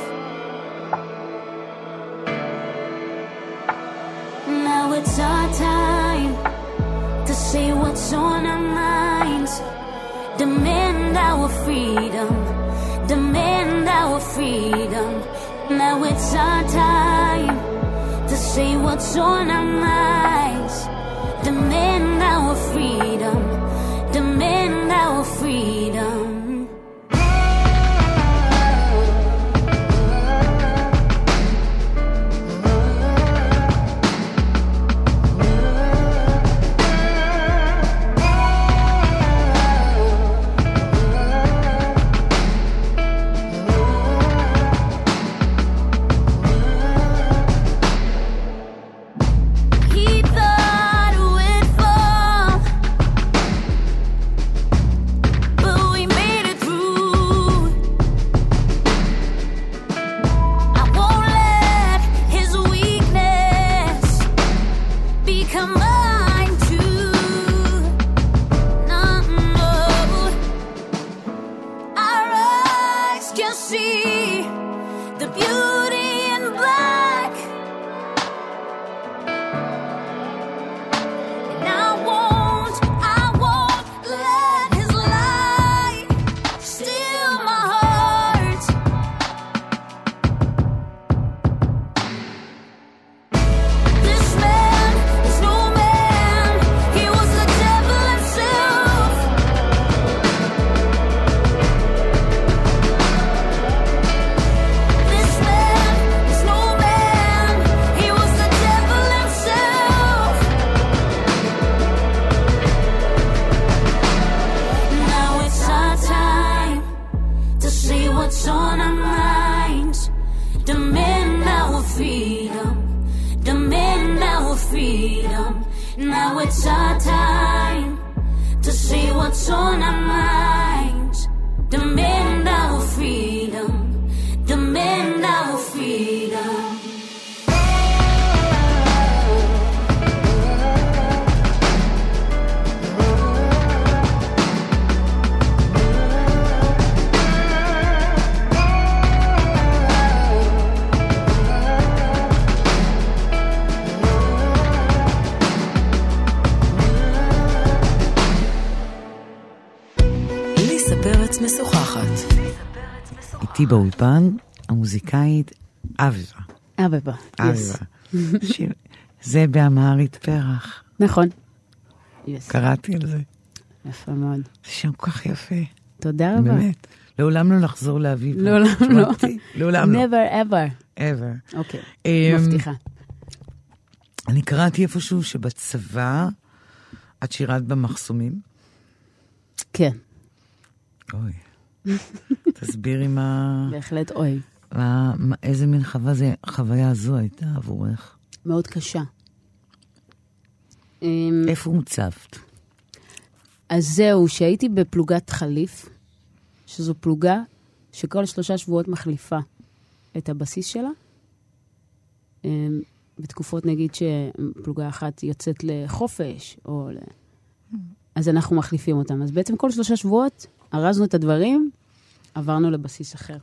Now it's our time to say what's on our minds. Demand our freedom. Demand our freedom. Now it's our time to say what's on our minds. Demand our freedom. Demand our freedom. Now it's our time to see what's on our minds. איתי באולפן, המוזיקאית אביבה. אביבה. שיר- זה באמהרית פרח. נכון. קראתי על זה. יפה מאוד. זה שם כל כך יפה. תודה רבה. באמת. לעולם לא לחזור לאביבה. לעולם לא. לעולם לא. never ever. ever. אוקיי, אמ, מבטיחה. אני קראתי איפשהו שבצבא את שירת במחסומים. כן, אוי. תסבירי מה... בהחלט אוי. מה- מה- איזה מין חוויה זה- חוויה זו הייתה עבורך? מאוד קשה. אמ, איפה הוצבת? אז זהו, שהייתי בפלוגת חליף, שזו פלוגה שכל שלושה שבועות מחליפה את הבסיס שלה. אמ, בתקופות, נגיד, שפלוגה אחת יוצאת לחופש, או ל... אז אנחנו מחליפים אותם. אז בעצם כל שלושה שבועות ארזנו את הדברים, עברנו לבסיס אחר.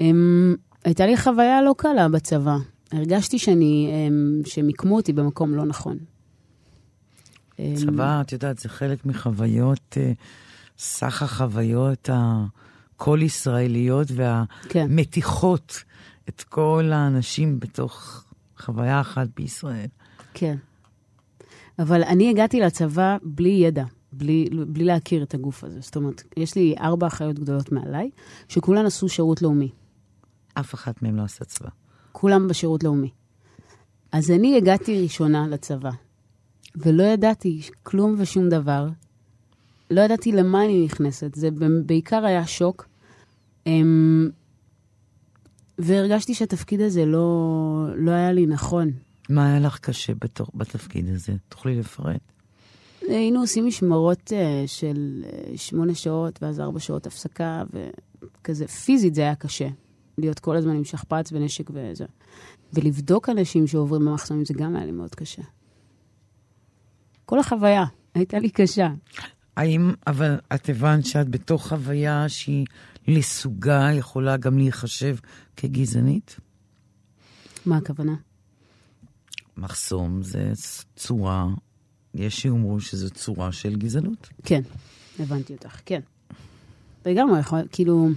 אמ, הייתה לי חוויה לא קלה בצבא. הרגשתי שאני, אמ, שמיקמו אותי במקום לא נכון. אמ, צבא, את יודעת, זה חלק מחוויות, אה, סך החוויות הכל ישראליות כן. והמתיחות את כל האנשים בתוך חוויה אחת בישראל. כן. אבל אני הגעתי לצבא בלי ידע, בלי, בלי להכיר את הגוף הזה. זאת אומרת, יש לי ארבע אחיות גדולות מעליי, שכולן עשו שירות לאומי. אף אחת מהם לא עשה צבא. כולם בשירות לאומי. אז אני הגעתי ראשונה לצבא, ולא ידעתי כלום ושום דבר. לא ידעתי למה אני נכנסת, זה בעיקר היה שוק. אמ, והרגשתי שהתפקיד הזה לא, לא היה לי נכון. מה היה לך קשה בתוך, בתפקיד הזה? תוכלי לפרט? היינו עושים משמרות אה, של אה, שמונה שעות, ואז ארבע שעות הפסקה, וכזה, פיזית זה היה קשה. להיות כל הזמן עם שכפ"ץ ונשק וזה. ולבדוק אנשים שעוברים במחסומים זה גם היה לי מאוד קשה. כל החוויה הייתה לי קשה. האם, אבל את הבנת שאת בתוך חוויה שהיא לסוגה יכולה גם להיחשב כגזענית? מה הכוונה? מחסום זה צורה, יש שיאמרו שזו צורה של גזענות. כן, הבנתי אותך, כן. לגמרי, כאילו...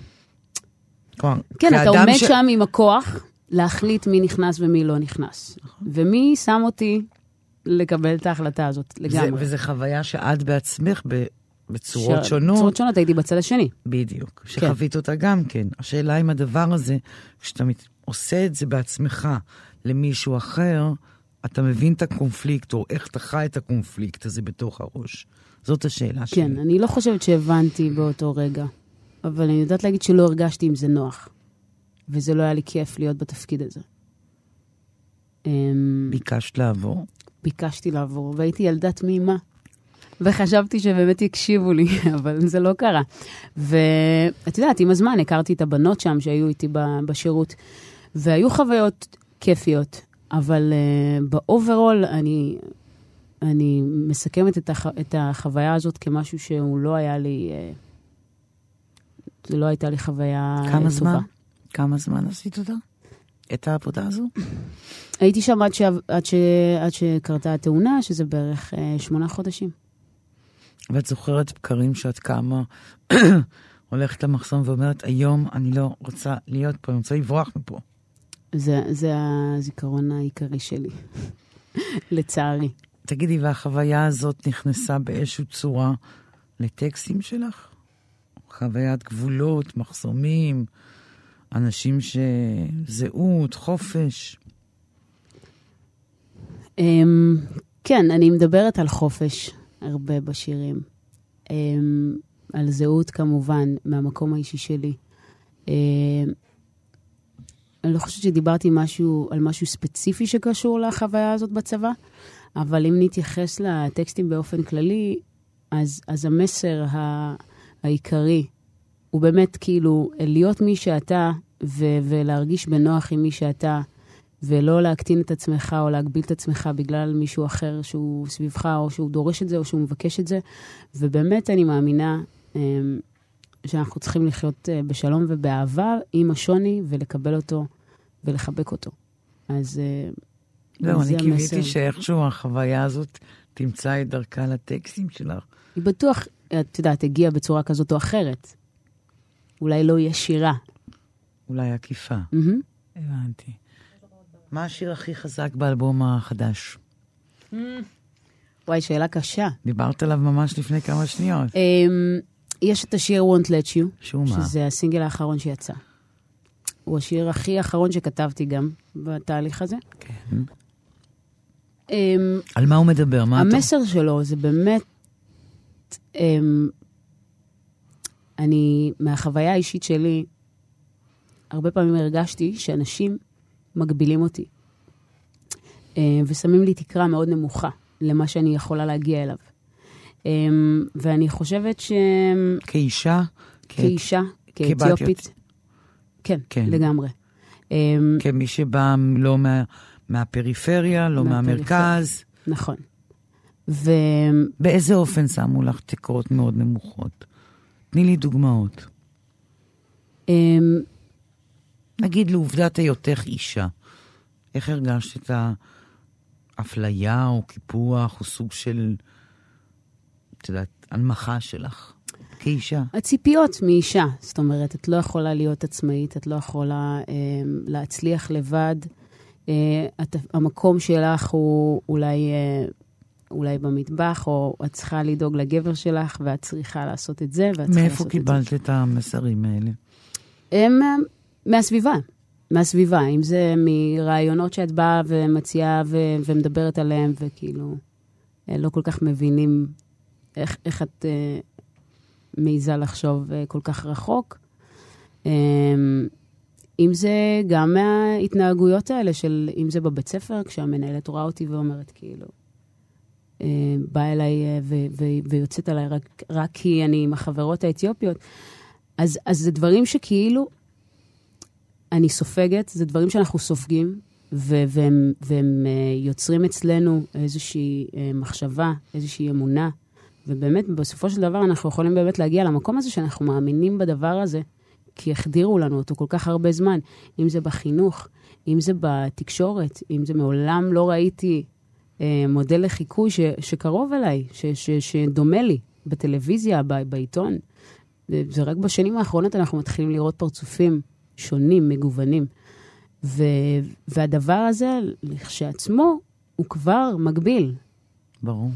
כלומר, כן, אתה עומד ש- שם עם הכוח להחליט מי נכנס ומי לא נכנס. ומי שם אותי לקבל את ההחלטה הזאת זה, לגמרי. וזו חוויה שאת בעצמך ב, בצורות ש- שונות, בצורות שונות הייתי בצד השני. בדיוק, שחווית אותה גם כן. השאלה אם הדבר הזה, כשאתה מת, עושה את זה בעצמך למישהו אחר, אתה מבין את הקונפליקט, או איך אתה חי את הקונפליקט הזה בתוך הראש. זאת השאלה שלי. כן, אני לא חושבת שהבנתי באותו רגע, אבל אני יודעת להגיד שלא הרגשתי עם זה נוח. וזה לא היה לי כיף להיות בתפקיד הזה. אמ, ביקשת לעבור? ביקשתי לעבור, והייתי ילדה תמימה. וחשבתי שבאמת יקשיבו לי, אבל זה לא קרה. ואת יודעת, עם הזמן הכרתי את הבנות שם שהיו איתי בשירות, והיו חוויות כיפיות, אבל uh, ב overall אני, אני מסכמת את, הח, את החוויה הזאת כמשהו שהוא לא היה לי, זה לא הייתה לי חוויה כזה טובה. זמן? כמה זמן עשית אותה? את העבודה הזו? הייתי שם עד, ש... עד, ש... עד שקרתה התאונה, שזה בערך אה, שמונה חודשים. ואת זוכרת בקרים שאת קמה, הולכת למחסום ואומרת, היום אני לא רוצה להיות פה, אני רוצה לברוח מפה. זה, זה הזיכרון העיקרי שלי, לצערי. תגידי, והחוויה הזאת נכנסה באיזושהי צורה לטקסטים שלך? חוויית גבולות, מחסומים, אנשים שזהות, חופש. Um, כן, אני מדברת על חופש הרבה בשירים. Um, על זהות כמובן, מהמקום האישי שלי. Um, אני לא חושבת שדיברתי משהו, על משהו ספציפי שקשור לחוויה הזאת בצבא, אבל אם נתייחס לטקסטים באופן כללי, אז, אז המסר ה, העיקרי הוא באמת כאילו להיות מי שאתה ו- ולהרגיש בנוח עם מי שאתה, ולא להקטין את עצמך או להגביל את עצמך בגלל מישהו אחר שהוא סביבך, או שהוא דורש את זה, או שהוא מבקש את זה. ובאמת אני מאמינה אמ, שאנחנו צריכים לחיות אה, בשלום ובאהבה עם השוני, ולקבל אותו ולחבק אותו. אז זהו, זה אני קיוויתי. שאיכשהו החוויה הזאת תמצא את דרכה לטקסטים שלך. היא בטוח, את יודעת, הגיעה בצורה כזאת או אחרת. אולי לא ישירה. אולי עקיפה. הבנתי. מה השיר הכי חזק באלבום החדש? וואי, שאלה קשה. דיברת עליו ממש לפני כמה שניות. אמ, יש את השיר Won't Let You, שהוא מה? שזה הסינגל האחרון שיצא. הוא השיר הכי אחרון שכתבתי גם בתהליך הזה. כן. אמ, על מה הוא מדבר? מה אתה... המסר שלו זה באמת, אמ, אני, מהחוויה האישית שלי, הרבה פעמים הרגשתי שאנשים מגבילים אותי, אמ, ושמים לי תקרה מאוד נמוכה למה שאני יכולה להגיע אליו. אמ, ואני חושבת ש... כאישה? כאישה, כאתיופית, כן, כן. לגמרי. אמ, כמי שבא לא מה- מהפריפריה, לא. מהמרכז. נכון. ו... באיזה אופן שמו לך תקרות מאוד נמוכות? תני לי דוגמאות. אמ, נגיד לעובדת היותך אישה. איך הרגשת את האפליה או קיפוח או סוג של, את יודעת, הנמכה שלך כאישה? הציפיות מאישה, זאת אומרת, את לא יכולה להיות עצמאית, את לא יכולה אה, להצליח לבד. אה, את, המקום שלך הוא אולי, אה, אולי במטבח, או את צריכה לדאוג לגבר שלך, ואת צריכה לעשות את זה, ואת צריכה מאיפה לעשות את קיבלת את המסרים האלה? הם אה, מהסביבה, מהסביבה, אם זה מרעיונות שאת באה ומציעה ו- ומדברת עליהם, וכאילו אה, לא כל כך מבינים איך, איך את אה, מעיזה לחשוב אה, כל כך רחוק. אה, אם זה גם מההתנהגויות האלה של, אם זה בבית ספר, כשהמנהלת רואה אותי ואומרת, כאילו, אה, באה אליי אה, ו- ו- ויוצאת עליי רק, רק כי אני עם החברות האתיופיות, אז, אז זה דברים שכאילו אני סופגת, זה דברים שאנחנו סופגים, ו- והם, והם אה, יוצרים אצלנו איזושהי אה, מחשבה, איזושהי אמונה, ובאמת, בסופו של דבר אנחנו יכולים באמת להגיע למקום הזה שאנחנו מאמינים בדבר הזה, כי החדירו לנו אותו כל כך הרבה זמן, אם זה בחינוך, אם זה בתקשורת, אם זה מעולם לא ראיתי אה, מודל לחיקוי ש- שקרוב אליי, ש- ש- שדומה לי, בטלוויזיה, ב- בעיתון. זה זה רק בשנים האחרונות אנחנו מתחילים לראות פרצופים שונים, מגוונים. ו, והדבר הזה, לכשעצמו, הוא כבר מגביל. ברור.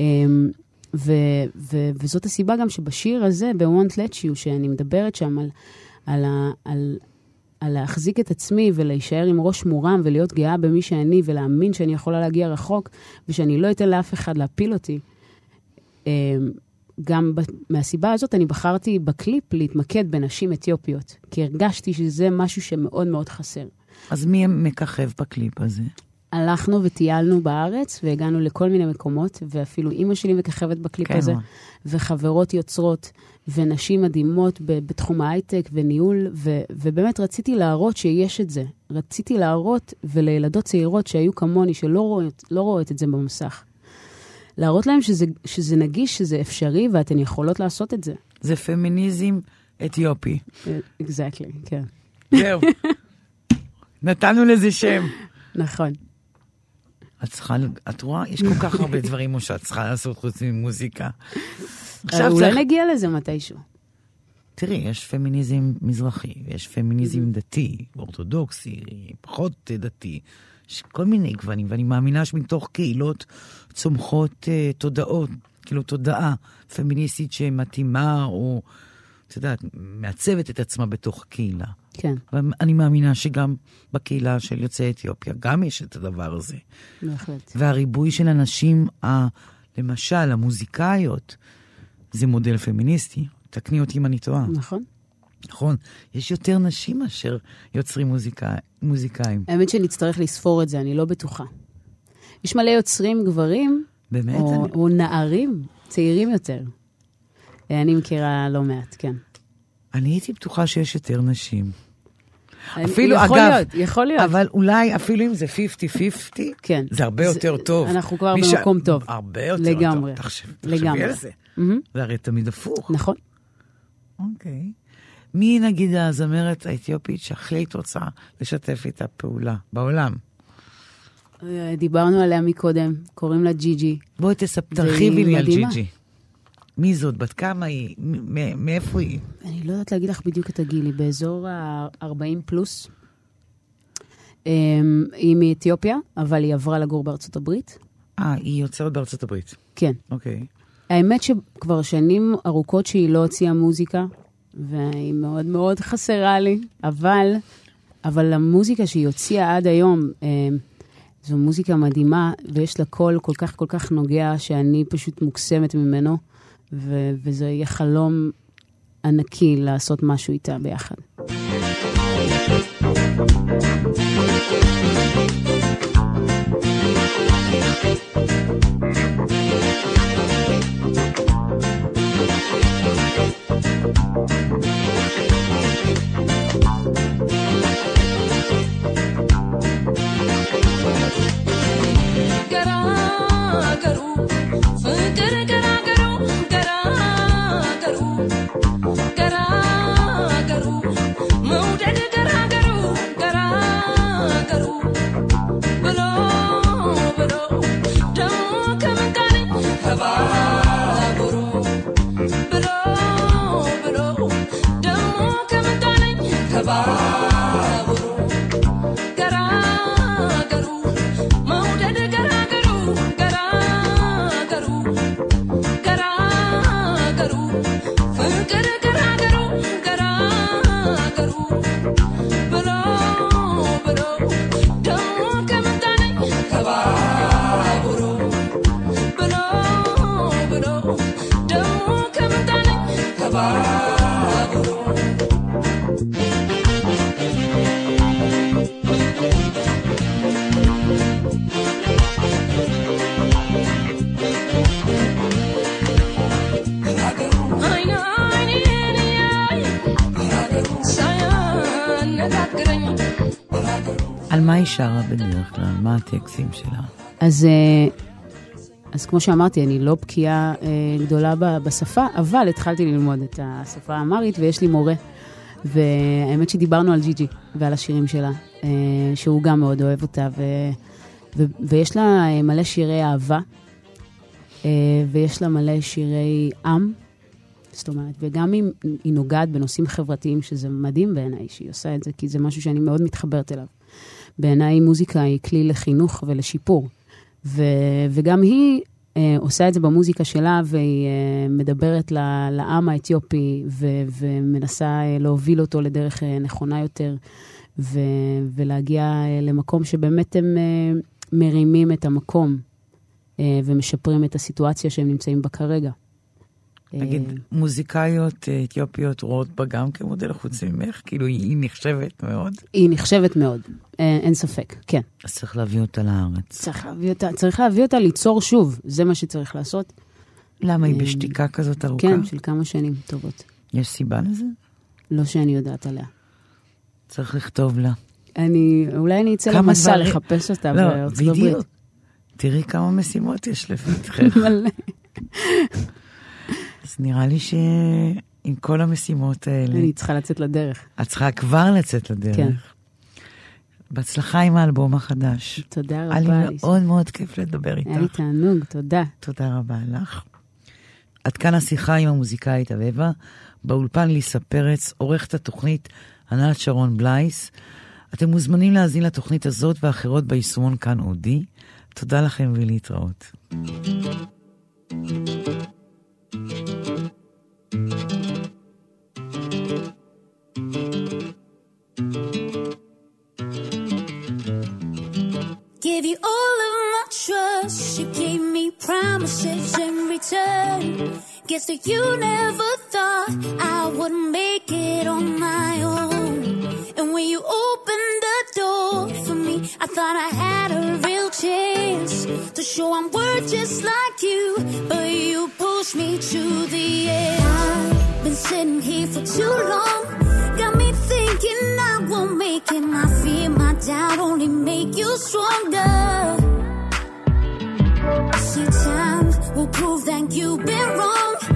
אמ, ו, ו, וזאת הסיבה גם שבשיר הזה, ב-Won't Let You, שאני מדברת שם על, על, ה- על, על להחזיק את עצמי ולהישאר עם ראש מורם ולהיות גאה במי שאני ולהאמין שאני יכולה להגיע רחוק ושאני לא אתן לאף אחד להפיל אותי. אמ, גם מהסיבה הזאת אני בחרתי בקליפ להתמקד בנשים אתיופיות, כי הרגשתי שזה משהו שמאוד מאוד חסר. אז מי מככב בקליפ הזה? הלכנו וטיילנו בארץ והגענו לכל מיני מקומות, ואפילו אימא שלי מככבת בקליפ כן, הזה. וחברות יוצרות, ונשים מדהימות ב- בתחום ההייטק וניהול, ו- ובאמת רציתי להראות שיש את זה. רציתי להראות, ולילדות צעירות שהיו כמוני, שלא רואות, לא רואות את זה במסך, להראות להם שזה, שזה נגיש, שזה אפשרי, ואתן יכולות לעשות את זה. זה פמיניזם אתיופי. אקזקטלי, כן. זהו. נתנו לזה שם. נכון. את צריכה, את רואה? יש כל כך הרבה דברים שאת צריכה לעשות חוץ ממוזיקה. עכשיו אולי צריך... נגיע לזה מתישהו. תראי, יש פמיניזם מזרחי, יש פמיניזם דתי, אורתודוקסי, פחות דתי. יש כל מיני גוונים, ואני מאמינה שמתוך קהילות צומחות אה, תודעות, כאילו תודעה פמיניסטית שמתאימה, או, את יודעת, מעצבת את עצמה בתוך הקהילה. כן, ואני מאמינה שגם בקהילה של יוצאי אתיופיה, גם יש את הדבר הזה. בהחלט. והריבוי של הנשים, ה, למשל, המוזיקאיות, זה מודל פמיניסטי. תקני אותי אם אני טועה. נכון. נכון, יש יותר נשים מאשר יוצרים מוזיקה, מוזיקאים. האמת שנצטרך לספור את זה, אני לא בטוחה. יש מלא יוצרים גברים, באמת? או, אני... או נערים, צעירים יותר. אה, אני מכירה לא מעט, כן. אני הייתי בטוחה שיש יותר נשים. אפילו, יכול אגב, להיות, יכול להיות. אבל אולי אפילו אם זה 50-50, כן. זה הרבה זה- יותר טוב. אנחנו כבר מי ש- במקום טוב. הרבה יותר לגמרי. טוב. תחשב- תחשבי לגמרי. על זה. מהמם, זה הרי תמיד הפוך. נכון. אוקיי. מי נגיד הזמרת האתיופית שהכי היית רוצה לשתף איתה פעולה בעולם? אה, דיברנו עליה מקודם, קוראים לה ג'י-ג'י. בואי תספ... והיא תרחיבי לי על מדהימה. ג'י-ג'י. מי זאת? בת כמה היא? מאיפה היא? אני לא יודעת להגיד לך בדיוק את הגיל, היא באזור ה-40 פלוס. אמ, היא מאתיופיה, אבל היא עברה לגור בארצות הברית. אה, היא יוצרת בארצות הברית. כן. אוקיי. האמת שכבר שנים ארוכות שהיא לא הוציאה מוזיקה, והיא מאוד מאוד חסרה לי, אבל, אבל המוזיקה שהיא הוציאה עד היום, אמ, זו מוזיקה מדהימה, ויש לה קול כל כך כל כך נוגע, שאני פשוט מוקסמת ממנו, ו- וזה יהיה חלום ענקי לעשות משהו איתה ביחד. שרה בדרך כלל? מה הטקסטים שלה? אז, אה, אז כמו שאמרתי, אני לא בקיאה אה, גדולה בשפה, אבל התחלתי ללמוד את השפה האמרית, ויש לי מורה. והאמת שדיברנו על ג'י-ג'י ועל השירים שלה, אה, שהוא גם מאוד אוהב אותה, ו, ו, ויש לה מלא שירי אהבה, אה, ויש לה מלא שירי עם, זאת אומרת, וגם אם היא נוגעת בנושאים חברתיים, שזה מדהים בעיניי שהיא עושה את זה, כי זה משהו שאני מאוד מתחברת אליו. בעיניי מוזיקה היא כלי לחינוך ולשיפור. ו, וגם היא אה, עושה את זה במוזיקה שלה, והיא אה, מדברת ל, לעם האתיופי, ו, ומנסה אה, להוביל אותו לדרך אה, נכונה יותר, ו, ולהגיע אה, למקום שבאמת הם אה, מרימים את המקום, אה, ומשפרים את הסיטואציה שהם נמצאים בה כרגע. נגיד, אה, מוזיקאיות אה, אתיופיות רואות בה גם כמודל חוץ ממך? כאילו, היא נחשבת מאוד? היא נחשבת מאוד, אה, אין ספק, כן. אז צריך להביא אותה לארץ. צריך להביא אותה, צריך להביא אותה ליצור שוב, זה מה שצריך לעשות. למה היא בשתיקה כזאת ארוכה? כן, של כמה שנים טובות. יש סיבה לזה? לא שאני יודעת עליה. צריך לכתוב לה. אני, אולי אני אצא למסע דברים- לחפש אותה לא, בארצות בדיוק. הברית. תראי כמה משימות יש לפתחך. מלא. אז נראה לי שעם כל המשימות האלה, אני צריכה לצאת לדרך. את צריכה כבר לצאת לדרך. כן. בהצלחה עם האלבום החדש. תודה היה לי רבה. מאוד מאוד כיף לדבר היה לי איתך. תענוג, תודה. תודה רבה לך. עד כאן השיחה עם המוזיקאית אביבה. באולפן ליסה פרץ, עורכת התוכנית ענת שרון בלייס. אתם מוזמנים להאזין לתוכנית הזאת ואחרות ביישומון כאן אודי. תודה לכם ולהתראות. Give you all of my trust. You gave me promises in return. Guess that you never thought I would make it on I thought I had a real chance to show I'm worth just like you, but you pushed me to the edge. I've been sitting here for too long, got me thinking I won't make it. My fear, my doubt only make you stronger. See, time will prove that you've been wrong.